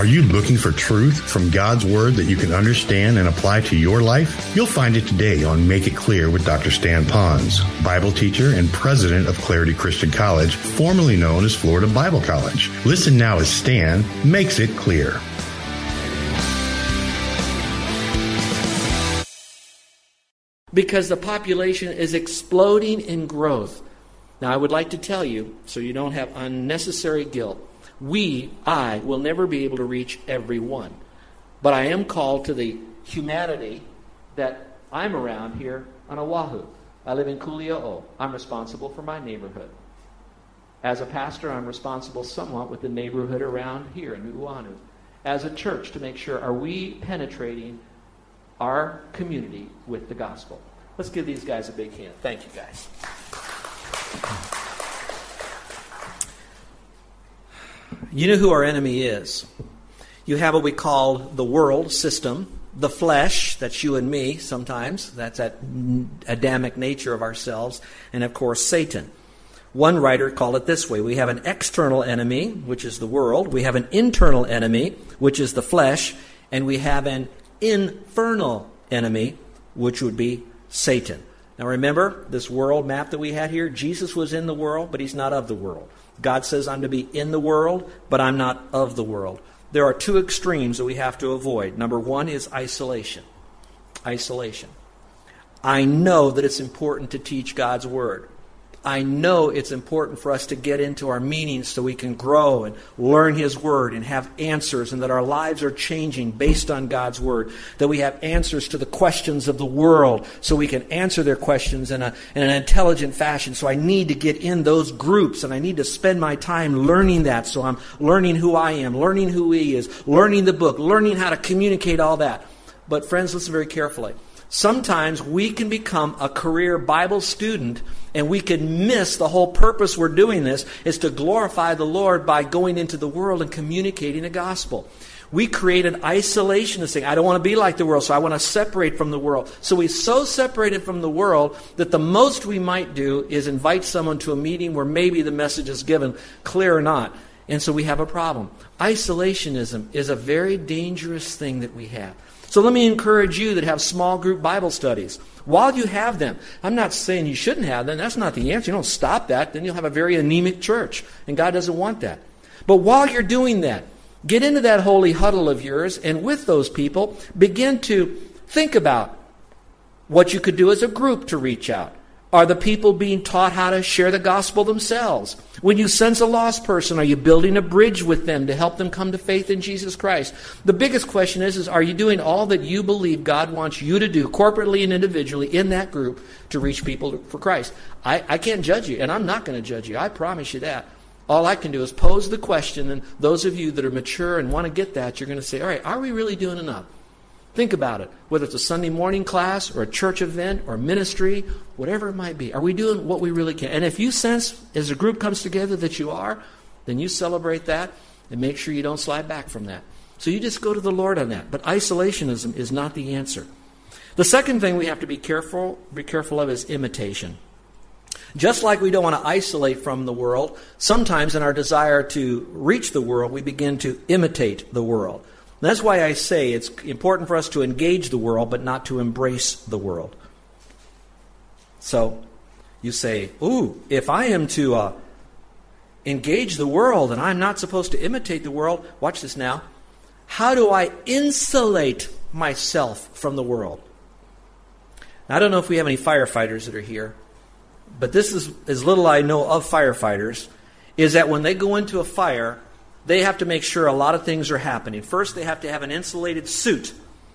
Are you looking for truth from God's Word that you can understand and apply to your life? You'll find it today on Make It Clear with Dr. Stan Ponz, Bible teacher and president of Clarity Christian College, formerly known as Florida Bible College. Listen now as Stan makes it clear. Because the population is exploding in growth. Now, I would like to tell you, so you don't have unnecessary guilt, we, I, will never be able to reach everyone. But I am called to the humanity that I'm around here on Oahu. I live in Kuliouou. I'm responsible for my neighborhood. As a pastor, I'm responsible somewhat with the neighborhood around here in Nu'uanu. As a church, to make sure, are we penetrating our community with the gospel? Let's give these guys a big hand. Thank you, guys. You know who our enemy is. You have what we call the world system, the flesh, that's you and me sometimes, that's that Adamic nature of ourselves, and of course, Satan. One writer called it this way We have an external enemy, which is the world, we have an internal enemy, which is the flesh, and we have an infernal enemy, which would be Satan. Now remember this world map that we had here? Jesus was in the world, but he's not of the world. God says, I'm to be in the world, but I'm not of the world. There are two extremes that we have to avoid. Number one is isolation. Isolation. I know that it's important to teach God's Word. I know it's important for us to get into our meetings so we can grow and learn His Word and have answers, and that our lives are changing based on God's Word. That we have answers to the questions of the world so we can answer their questions in, a, in an intelligent fashion. So I need to get in those groups and I need to spend my time learning that. So I'm learning who I am, learning who He is, learning the book, learning how to communicate all that. But, friends, listen very carefully. Sometimes we can become a career Bible student and we can miss the whole purpose we're doing this is to glorify the Lord by going into the world and communicating the gospel. We create an isolationist thing. I don't want to be like the world, so I want to separate from the world. So we so separated from the world that the most we might do is invite someone to a meeting where maybe the message is given, clear or not. And so we have a problem. Isolationism is a very dangerous thing that we have. So let me encourage you that have small group Bible studies. While you have them, I'm not saying you shouldn't have them. That's not the answer. You don't stop that. Then you'll have a very anemic church. And God doesn't want that. But while you're doing that, get into that holy huddle of yours and with those people, begin to think about what you could do as a group to reach out. Are the people being taught how to share the gospel themselves? When you sense a lost person, are you building a bridge with them to help them come to faith in Jesus Christ? The biggest question is, is are you doing all that you believe God wants you to do, corporately and individually, in that group, to reach people for Christ? I, I can't judge you, and I'm not going to judge you. I promise you that. All I can do is pose the question, and those of you that are mature and want to get that, you're going to say, all right, are we really doing enough? Think about it. Whether it's a Sunday morning class or a church event or ministry, whatever it might be, are we doing what we really can? And if you sense as a group comes together that you are, then you celebrate that and make sure you don't slide back from that. So you just go to the Lord on that. But isolationism is not the answer. The second thing we have to be careful be careful of is imitation. Just like we don't want to isolate from the world, sometimes in our desire to reach the world, we begin to imitate the world. That's why I say it's important for us to engage the world, but not to embrace the world. So you say, Ooh, if I am to uh, engage the world and I'm not supposed to imitate the world, watch this now. How do I insulate myself from the world? Now, I don't know if we have any firefighters that are here, but this is as little I know of firefighters is that when they go into a fire, they have to make sure a lot of things are happening. First, they have to have an insulated suit.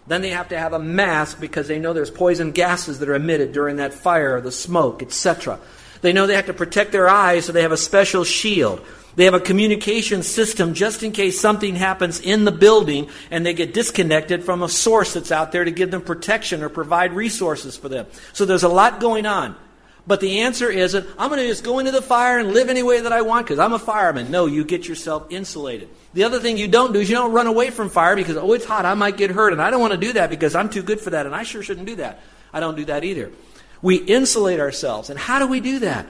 Then they have to have a mask because they know there's poison gases that are emitted during that fire, the smoke, etc. They know they have to protect their eyes, so they have a special shield. They have a communication system just in case something happens in the building and they get disconnected from a source that's out there to give them protection or provide resources for them. So there's a lot going on. But the answer isn't, I'm going to just go into the fire and live any way that I want because I'm a fireman. No, you get yourself insulated. The other thing you don't do is you don't run away from fire because, oh, it's hot, I might get hurt, and I don't want to do that because I'm too good for that, and I sure shouldn't do that. I don't do that either. We insulate ourselves. And how do we do that?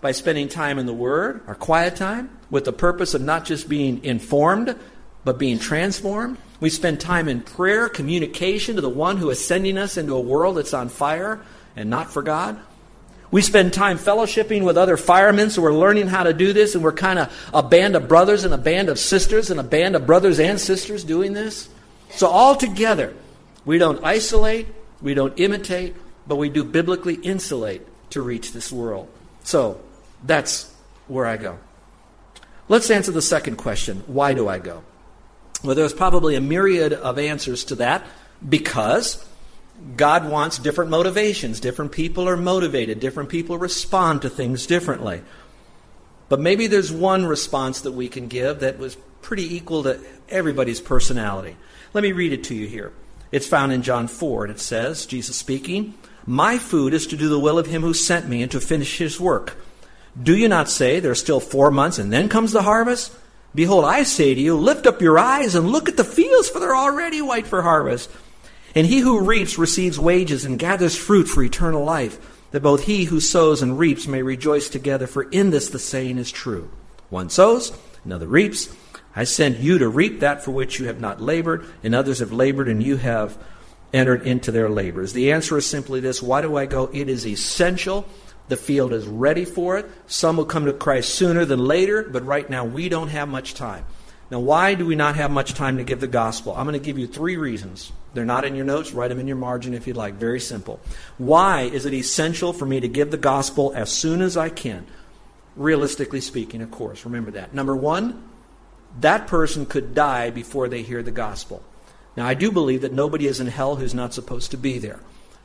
By spending time in the Word, our quiet time, with the purpose of not just being informed, but being transformed. We spend time in prayer, communication to the one who is sending us into a world that's on fire and not for God. We spend time fellowshipping with other firemen, so we're learning how to do this, and we're kind of a band of brothers and a band of sisters and a band of brothers and sisters doing this. So, all together, we don't isolate, we don't imitate, but we do biblically insulate to reach this world. So, that's where I go. Let's answer the second question why do I go? Well, there's probably a myriad of answers to that because God wants different motivations. Different people are motivated, different people respond to things differently. But maybe there's one response that we can give that was pretty equal to everybody's personality. Let me read it to you here. It's found in John 4, and it says, Jesus speaking, My food is to do the will of him who sent me and to finish his work. Do you not say, There are still four months, and then comes the harvest? Behold, I say to you, Lift up your eyes and look at the fields, for they're already white for harvest. And he who reaps receives wages and gathers fruit for eternal life, that both he who sows and reaps may rejoice together, for in this the saying is true. One sows, another reaps. I send you to reap that for which you have not labored, and others have labored, and you have entered into their labors. The answer is simply this why do I go? It is essential. The field is ready for it. Some will come to Christ sooner than later, but right now we don't have much time. Now, why do we not have much time to give the gospel? I'm going to give you three reasons. They're not in your notes. Write them in your margin if you'd like. Very simple. Why is it essential for me to give the gospel as soon as I can? Realistically speaking, of course. Remember that. Number one, that person could die before they hear the gospel. Now, I do believe that nobody is in hell who's not supposed to be there.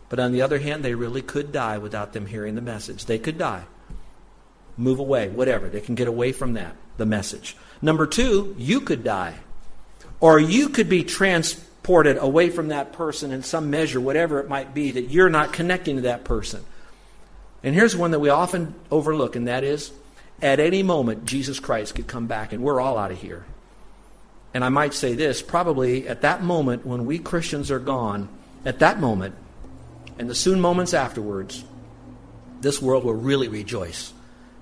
But on the other hand, they really could die without them hearing the message. They could die. Move away, whatever. They can get away from that, the message. Number two, you could die. Or you could be transported away from that person in some measure, whatever it might be, that you're not connecting to that person. And here's one that we often overlook, and that is at any moment, Jesus Christ could come back, and we're all out of here. And I might say this probably at that moment when we Christians are gone, at that moment, and the soon moments afterwards, this world will really rejoice.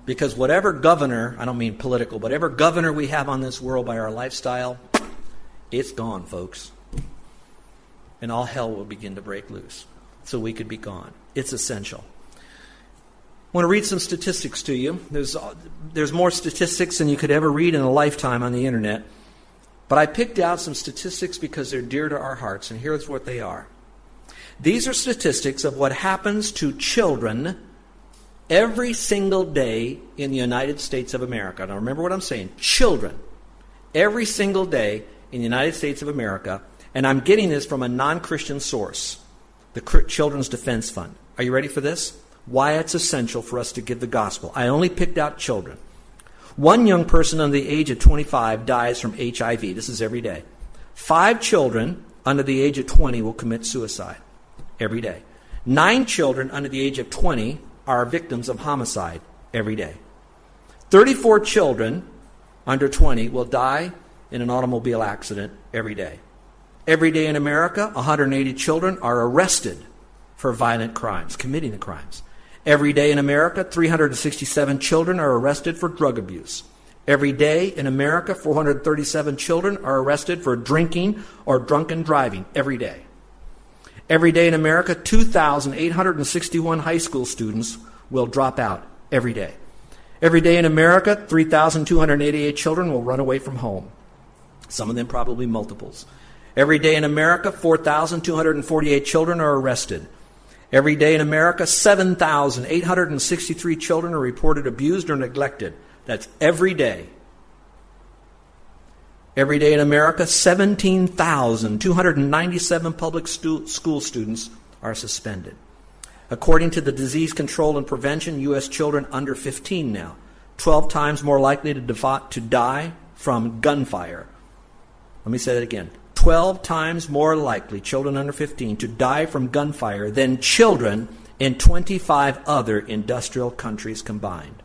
Because whatever governor, I don't mean political, whatever governor we have on this world by our lifestyle, it's gone, folks. And all hell will begin to break loose. So we could be gone. It's essential. I want to read some statistics to you. There's, uh, there's more statistics than you could ever read in a lifetime on the internet. But I picked out some statistics because they're dear to our hearts, and here's what they are. These are statistics of what happens to children every single day in the United States of America. Now remember what I'm saying children, every single day in the United States of America, and I'm getting this from a non Christian source, the Children's Defense Fund. Are you ready for this? Why it's essential for us to give the gospel. I only picked out children. One young person under the age of 25 dies from HIV. This is every day. Five children under the age of 20 will commit suicide every day. Nine children under the age of 20 are victims of homicide every day. 34 children under 20 will die in an automobile accident every day. Every day in America, 180 children are arrested for violent crimes, committing the crimes. Every day in America, 367 children are arrested for drug abuse. Every day in America, 437 children are arrested for drinking or drunken driving. Every day. Every day in America, 2,861 high school students will drop out every day. Every day in America, 3,288 children will run away from home. Some of them probably multiples. Every day in America, 4,248 children are arrested. Every day in America, 7,863 children are reported abused or neglected. That's every day. Every day in America, 17,297 public stu- school students are suspended. According to the Disease Control and Prevention, U.S. children under 15 now, 12 times more likely to, defi- to die from gunfire. Let me say that again. 12 times more likely, children under 15, to die from gunfire than children in 25 other industrial countries combined.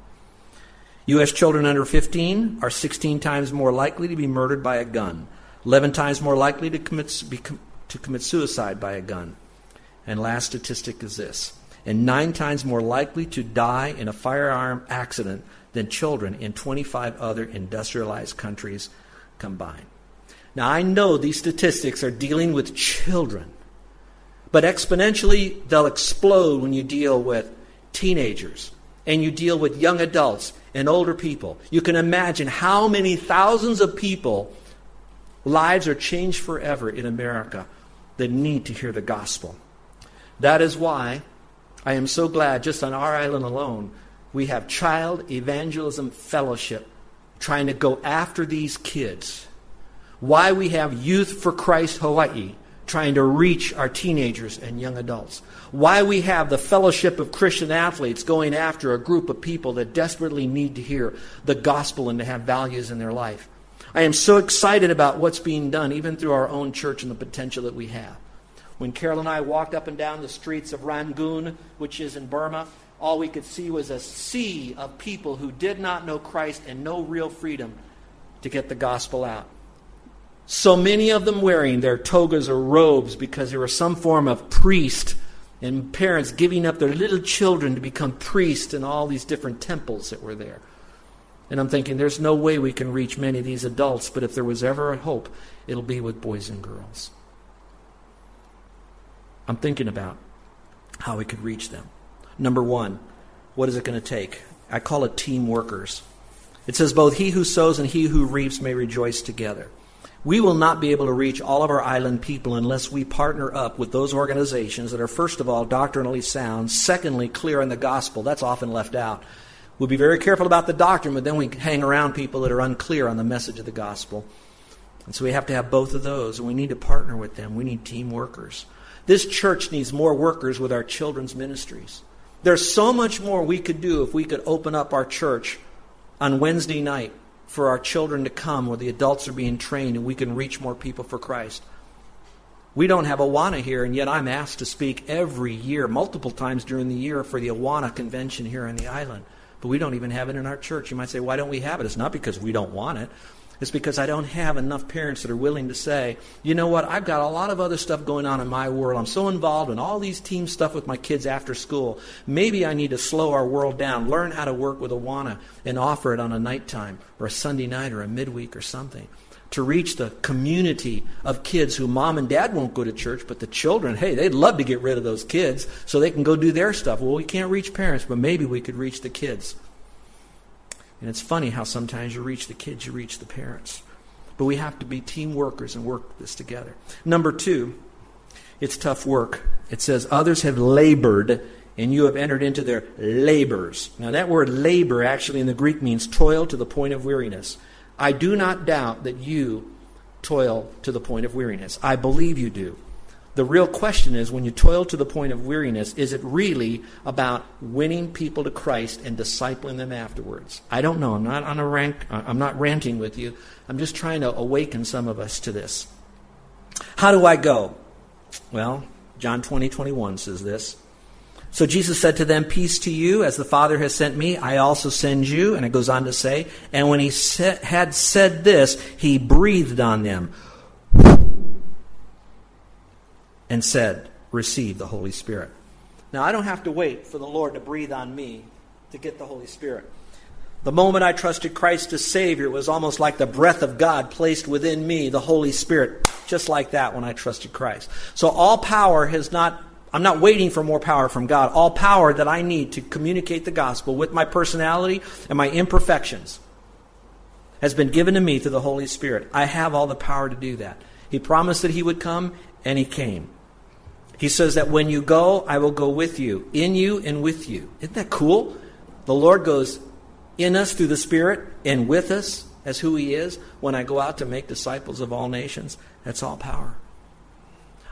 U.S. children under 15 are 16 times more likely to be murdered by a gun, 11 times more likely to commit, be, to commit suicide by a gun. And last statistic is this and nine times more likely to die in a firearm accident than children in 25 other industrialized countries combined. Now, I know these statistics are dealing with children, but exponentially they'll explode when you deal with teenagers and you deal with young adults and older people. You can imagine how many thousands of people lives are changed forever in America that need to hear the gospel. That is why I am so glad just on our island alone we have Child Evangelism Fellowship trying to go after these kids. Why we have Youth for Christ Hawaii trying to reach our teenagers and young adults. Why we have the Fellowship of Christian Athletes going after a group of people that desperately need to hear the gospel and to have values in their life. I am so excited about what's being done, even through our own church and the potential that we have. When Carol and I walked up and down the streets of Rangoon, which is in Burma, all we could see was a sea of people who did not know Christ and no real freedom to get the gospel out. So many of them wearing their togas or robes because they were some form of priest and parents giving up their little children to become priests in all these different temples that were there. And I'm thinking, there's no way we can reach many of these adults, but if there was ever a hope, it'll be with boys and girls. I'm thinking about how we could reach them. Number one, what is it going to take? I call it team workers. It says, both he who sows and he who reaps may rejoice together. We will not be able to reach all of our island people unless we partner up with those organizations that are, first of all, doctrinally sound, secondly, clear in the gospel. That's often left out. We'll be very careful about the doctrine, but then we hang around people that are unclear on the message of the gospel. And so we have to have both of those, and we need to partner with them. We need team workers. This church needs more workers with our children's ministries. There's so much more we could do if we could open up our church on Wednesday night for our children to come where the adults are being trained and we can reach more people for Christ. We don't have Awana here, and yet I'm asked to speak every year, multiple times during the year, for the Awana convention here on the island. But we don't even have it in our church. You might say, why don't we have it? It's not because we don't want it. It's because I don't have enough parents that are willing to say, you know what, I've got a lot of other stuff going on in my world. I'm so involved in all these team stuff with my kids after school. Maybe I need to slow our world down, learn how to work with Awana, and offer it on a nighttime or a Sunday night or a midweek or something. To reach the community of kids who mom and dad won't go to church, but the children, hey, they'd love to get rid of those kids so they can go do their stuff. Well, we can't reach parents, but maybe we could reach the kids. And it's funny how sometimes you reach the kids, you reach the parents. But we have to be team workers and work this together. Number two, it's tough work. It says, Others have labored, and you have entered into their labors. Now, that word labor actually in the Greek means toil to the point of weariness. I do not doubt that you toil to the point of weariness. I believe you do. The real question is when you toil to the point of weariness, is it really about winning people to Christ and discipling them afterwards? I don't know. I'm not on a rank I'm not ranting with you. I'm just trying to awaken some of us to this. How do I go? Well, John 20, 21 says this. So Jesus said to them, Peace to you, as the Father has sent me, I also send you. And it goes on to say, And when he had said this, he breathed on them and said, Receive the Holy Spirit. Now, I don't have to wait for the Lord to breathe on me to get the Holy Spirit. The moment I trusted Christ as Savior was almost like the breath of God placed within me, the Holy Spirit, just like that when I trusted Christ. So all power has not, I'm not waiting for more power from God. All power that I need to communicate the gospel with my personality and my imperfections has been given to me through the Holy Spirit. I have all the power to do that. He promised that He would come, and He came. He says that when you go, I will go with you, in you and with you. Isn't that cool? The Lord goes in us through the Spirit and with us as who He is when I go out to make disciples of all nations. That's all power.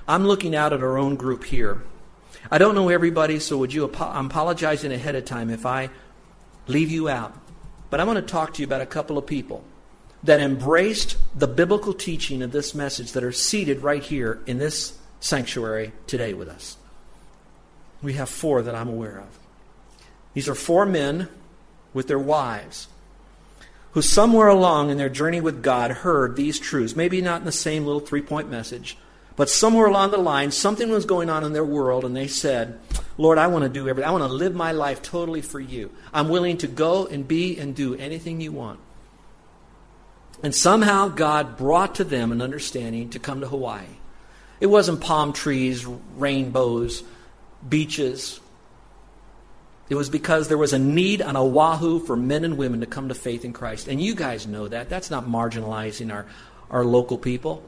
I'm looking out at our own group here. I don't know everybody, so would you? I'm apologizing ahead of time if I leave you out. But I want to talk to you about a couple of people that embraced the biblical teaching of this message that are seated right here in this sanctuary today with us. We have four that I'm aware of. These are four men with their wives who, somewhere along in their journey with God, heard these truths. Maybe not in the same little three point message, but somewhere along the line, something was going on in their world, and they said, Lord, I want to do everything. I want to live my life totally for you. I'm willing to go and be and do anything you want. And somehow God brought to them an understanding to come to Hawaii. It wasn't palm trees, rainbows, beaches. It was because there was a need on Oahu for men and women to come to faith in Christ. And you guys know that. That's not marginalizing our, our local people,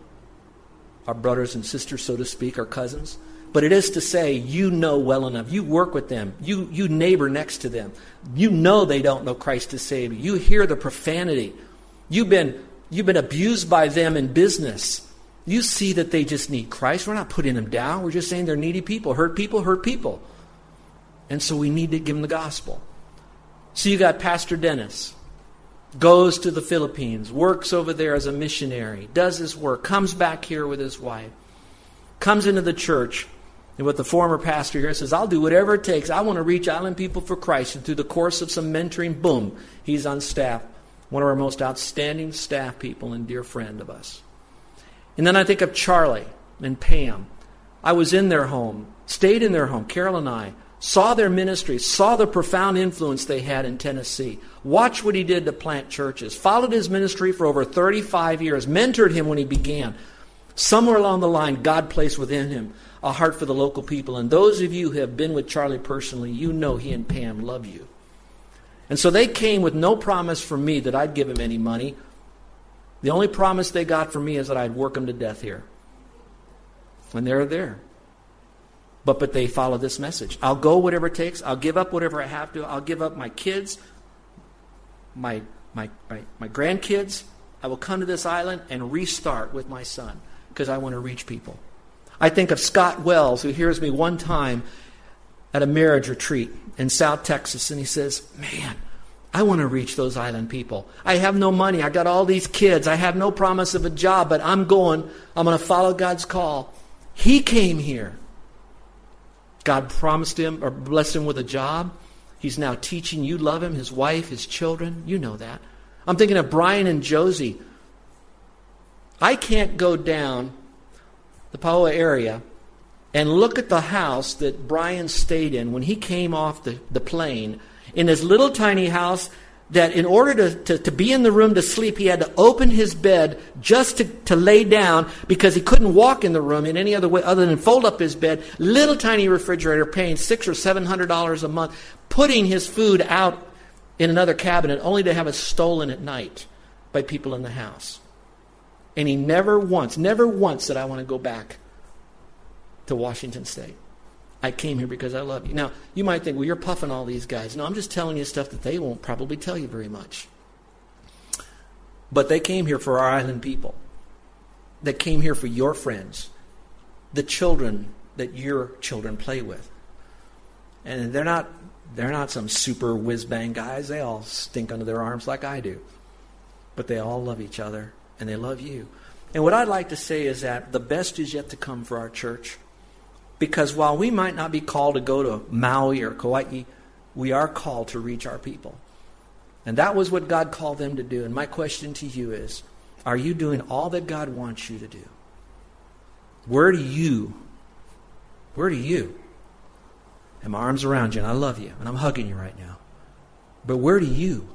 our brothers and sisters, so to speak, our cousins. But it is to say, you know well enough. You work with them. You, you neighbor next to them. You know they don't know Christ to save you. You hear the profanity. You've been, you've been abused by them in business. You see that they just need Christ. We're not putting them down. We're just saying they're needy people. Hurt people, hurt people. And so we need to give them the gospel. So you got Pastor Dennis. Goes to the Philippines, works over there as a missionary, does his work, comes back here with his wife, comes into the church, and what the former pastor here says, I'll do whatever it takes. I want to reach island people for Christ. And through the course of some mentoring, boom, he's on staff. One of our most outstanding staff people and dear friend of us. And then I think of Charlie and Pam. I was in their home, stayed in their home, Carol and I, saw their ministry, saw the profound influence they had in Tennessee, watched what he did to plant churches, followed his ministry for over 35 years, mentored him when he began. Somewhere along the line, God placed within him a heart for the local people. And those of you who have been with Charlie personally, you know he and Pam love you. And so they came with no promise from me that I'd give him any money. The only promise they got from me is that I'd work them to death here. And they're there. But but they follow this message. I'll go whatever it takes. I'll give up whatever I have to. I'll give up my kids, my my my, my grandkids. I will come to this island and restart with my son because I want to reach people. I think of Scott Wells, who hears me one time at a marriage retreat in South Texas, and he says, Man, I want to reach those island people. I have no money. I got all these kids. I have no promise of a job, but I'm going. I'm going to follow God's call. He came here. God promised him or blessed him with a job. He's now teaching. You love him, his wife, his children. You know that. I'm thinking of Brian and Josie. I can't go down the Pauoa area and look at the house that Brian stayed in when he came off the, the plane in his little tiny house that in order to, to, to, be in the room to sleep, he had to open his bed just to, to lay down because he couldn't walk in the room in any other way other than fold up his bed. Little tiny refrigerator, paying six or seven hundred dollars a month, putting his food out in another cabinet only to have it stolen at night by people in the house. And he never once, never once said, I want to go back to Washington State. I came here because I love you. Now, you might think, well, you're puffing all these guys. No, I'm just telling you stuff that they won't probably tell you very much. But they came here for our island people. They came here for your friends, the children that your children play with. And they're not they're not some super whiz bang guys. They all stink under their arms like I do. But they all love each other and they love you. And what I'd like to say is that the best is yet to come for our church. Because while we might not be called to go to Maui or Kauai, we are called to reach our people. And that was what God called them to do. And my question to you is are you doing all that God wants you to do? Where do you, where do you, and my arms around you, and I love you, and I'm hugging you right now, but where do you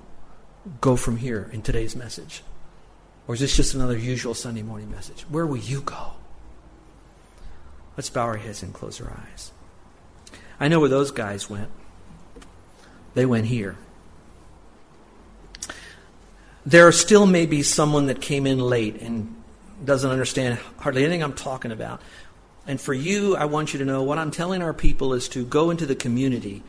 go from here in today's message? Or is this just another usual Sunday morning message? Where will you go? Let's bow our heads and close our eyes. I know where those guys went. They went here. There still may be someone that came in late and doesn't understand hardly anything I'm talking about. And for you, I want you to know what I'm telling our people is to go into the community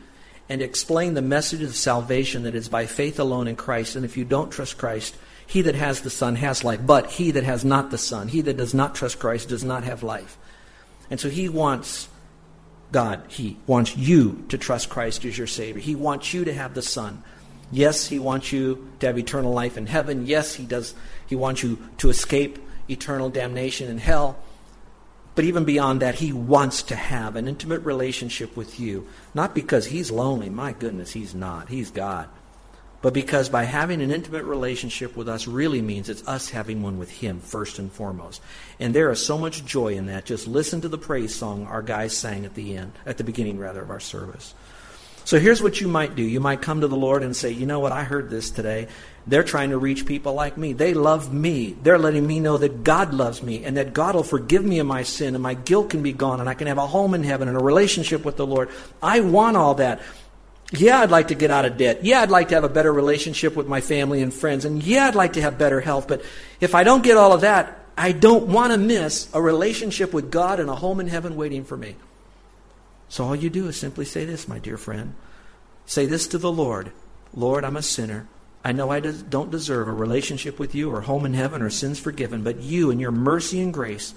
and explain the message of salvation that is by faith alone in Christ. And if you don't trust Christ, he that has the Son has life, but he that has not the Son, he that does not trust Christ, does not have life. And so he wants God, He wants you to trust Christ as your Savior. He wants you to have the Son. Yes, He wants you to have eternal life in heaven. Yes, He does. He wants you to escape eternal damnation in hell. But even beyond that, He wants to have an intimate relationship with you. Not because He's lonely. My goodness, He's not. He's God. But because by having an intimate relationship with us really means it's us having one with Him first and foremost. And there is so much joy in that. Just listen to the praise song our guys sang at the end, at the beginning rather, of our service. So here's what you might do. You might come to the Lord and say, you know what, I heard this today. They're trying to reach people like me. They love me. They're letting me know that God loves me and that God will forgive me of my sin and my guilt can be gone and I can have a home in heaven and a relationship with the Lord. I want all that. Yeah, I'd like to get out of debt. Yeah, I'd like to have a better relationship with my family and friends. And yeah, I'd like to have better health. But if I don't get all of that, I don't want to miss a relationship with God and a home in heaven waiting for me. So all you do is simply say this, my dear friend. Say this to the Lord Lord, I'm a sinner. I know I don't deserve a relationship with you or home in heaven or sins forgiven, but you, in your mercy and grace,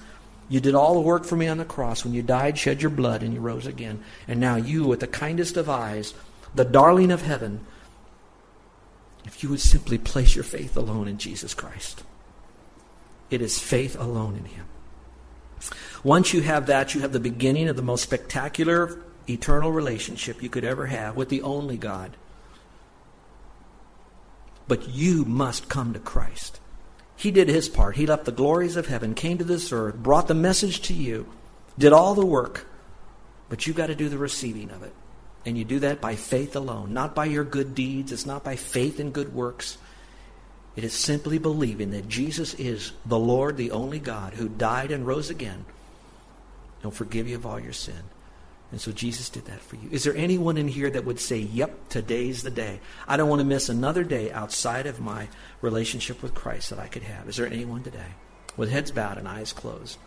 you did all the work for me on the cross when you died, shed your blood, and you rose again. And now you, with the kindest of eyes, the darling of heaven, if you would simply place your faith alone in Jesus Christ. It is faith alone in Him. Once you have that, you have the beginning of the most spectacular eternal relationship you could ever have with the only God. But you must come to Christ. He did his part. He left the glories of heaven, came to this earth, brought the message to you, did all the work. But you've got to do the receiving of it. And you do that by faith alone, not by your good deeds. It's not by faith and good works. It is simply believing that Jesus is the Lord, the only God, who died and rose again. He'll forgive you of all your sin. And so Jesus did that for you. Is there anyone in here that would say, Yep, today's the day? I don't want to miss another day outside of my relationship with Christ that I could have. Is there anyone today? With heads bowed and eyes closed.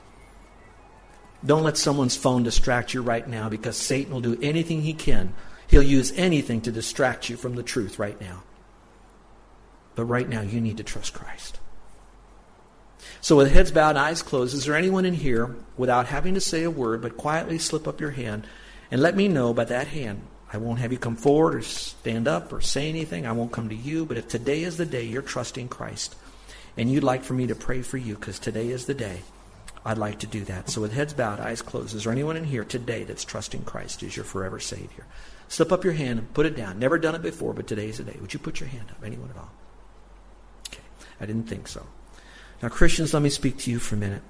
Don't let someone's phone distract you right now because Satan will do anything he can. He'll use anything to distract you from the truth right now. But right now, you need to trust Christ. So, with heads bowed and eyes closed, is there anyone in here, without having to say a word, but quietly slip up your hand and let me know by that hand? I won't have you come forward or stand up or say anything. I won't come to you. But if today is the day you're trusting Christ and you'd like for me to pray for you, because today is the day, I'd like to do that. So with heads bowed, eyes closed, is there anyone in here today that's trusting Christ as your forever Savior? Slip up your hand and put it down. Never done it before, but today's the day. Would you put your hand up? Anyone at all? Okay. I didn't think so. Now, Christians, let me speak to you for a minute.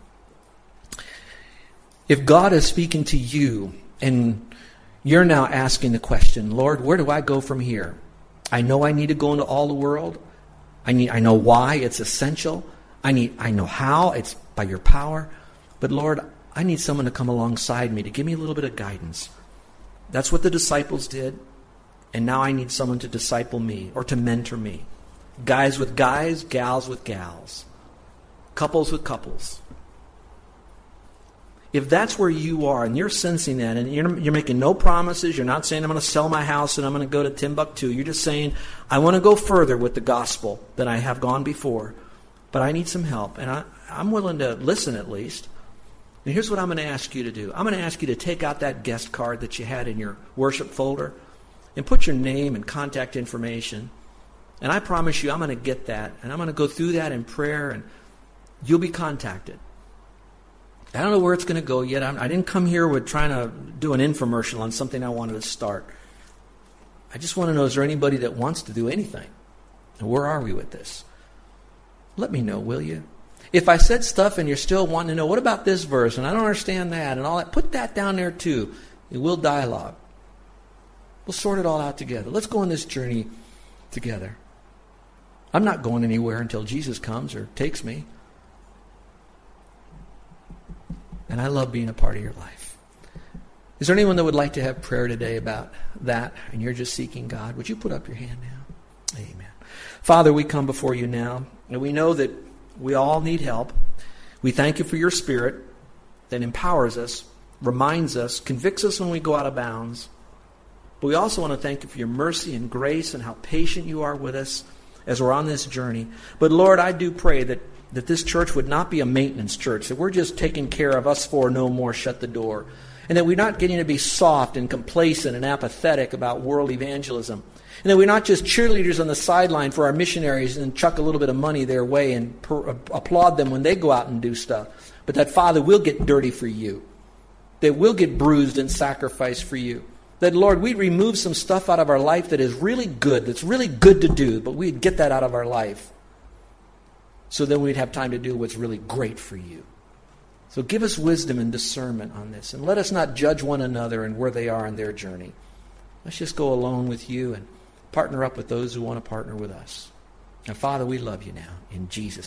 If God is speaking to you and you're now asking the question, Lord, where do I go from here? I know I need to go into all the world. I need I know why it's essential. I need I know how it's by your power. But Lord, I need someone to come alongside me to give me a little bit of guidance. That's what the disciples did. And now I need someone to disciple me or to mentor me. Guys with guys, gals with gals, couples with couples. If that's where you are and you're sensing that and you're, you're making no promises, you're not saying, I'm going to sell my house and I'm going to go to Timbuktu. You're just saying, I want to go further with the gospel than I have gone before, but I need some help. And I, I'm willing to listen at least. And here's what I'm going to ask you to do I'm going to ask you to take out that guest card that you had in your worship folder and put your name and contact information. And I promise you, I'm going to get that. And I'm going to go through that in prayer, and you'll be contacted. I don't know where it's going to go yet. I'm, I did not come here with trying to do an infomercial on something I wanted to start. I just want to know is there anybody that wants to do anything? And where are we with this? Let me know, will you? If I said stuff and you're still wanting to know, what about this verse? And I don't understand that and all that, put that down there too. We'll dialogue. We'll sort it all out together. Let's go on this journey together. I'm not going anywhere until Jesus comes or takes me. And I love being a part of your life. Is there anyone that would like to have prayer today about that and you're just seeking God? Would you put up your hand now? Amen. Father, we come before you now, and we know that we all need help. We thank you for your spirit that empowers us, reminds us, convicts us when we go out of bounds. But we also want to thank you for your mercy and grace and how patient you are with us as we're on this journey. But Lord, I do pray that, that this church would not be a maintenance church, that we're just taking care of us four, no more, shut the door. And that we're not getting to be soft and complacent and apathetic about world evangelism. And that we're not just cheerleaders on the sideline for our missionaries and chuck a little bit of money their way and per- uh, applaud them when they go out and do stuff. But that, Father, will get dirty for you. That will get bruised and sacrificed for you. That, Lord, we'd remove some stuff out of our life that is really good, that's really good to do, but we'd get that out of our life. So then we'd have time to do what's really great for you. So give us wisdom and discernment on this. And let us not judge one another and where they are in their journey. Let's just go alone with you and partner up with those who want to partner with us. And Father, we love you now. In Jesus'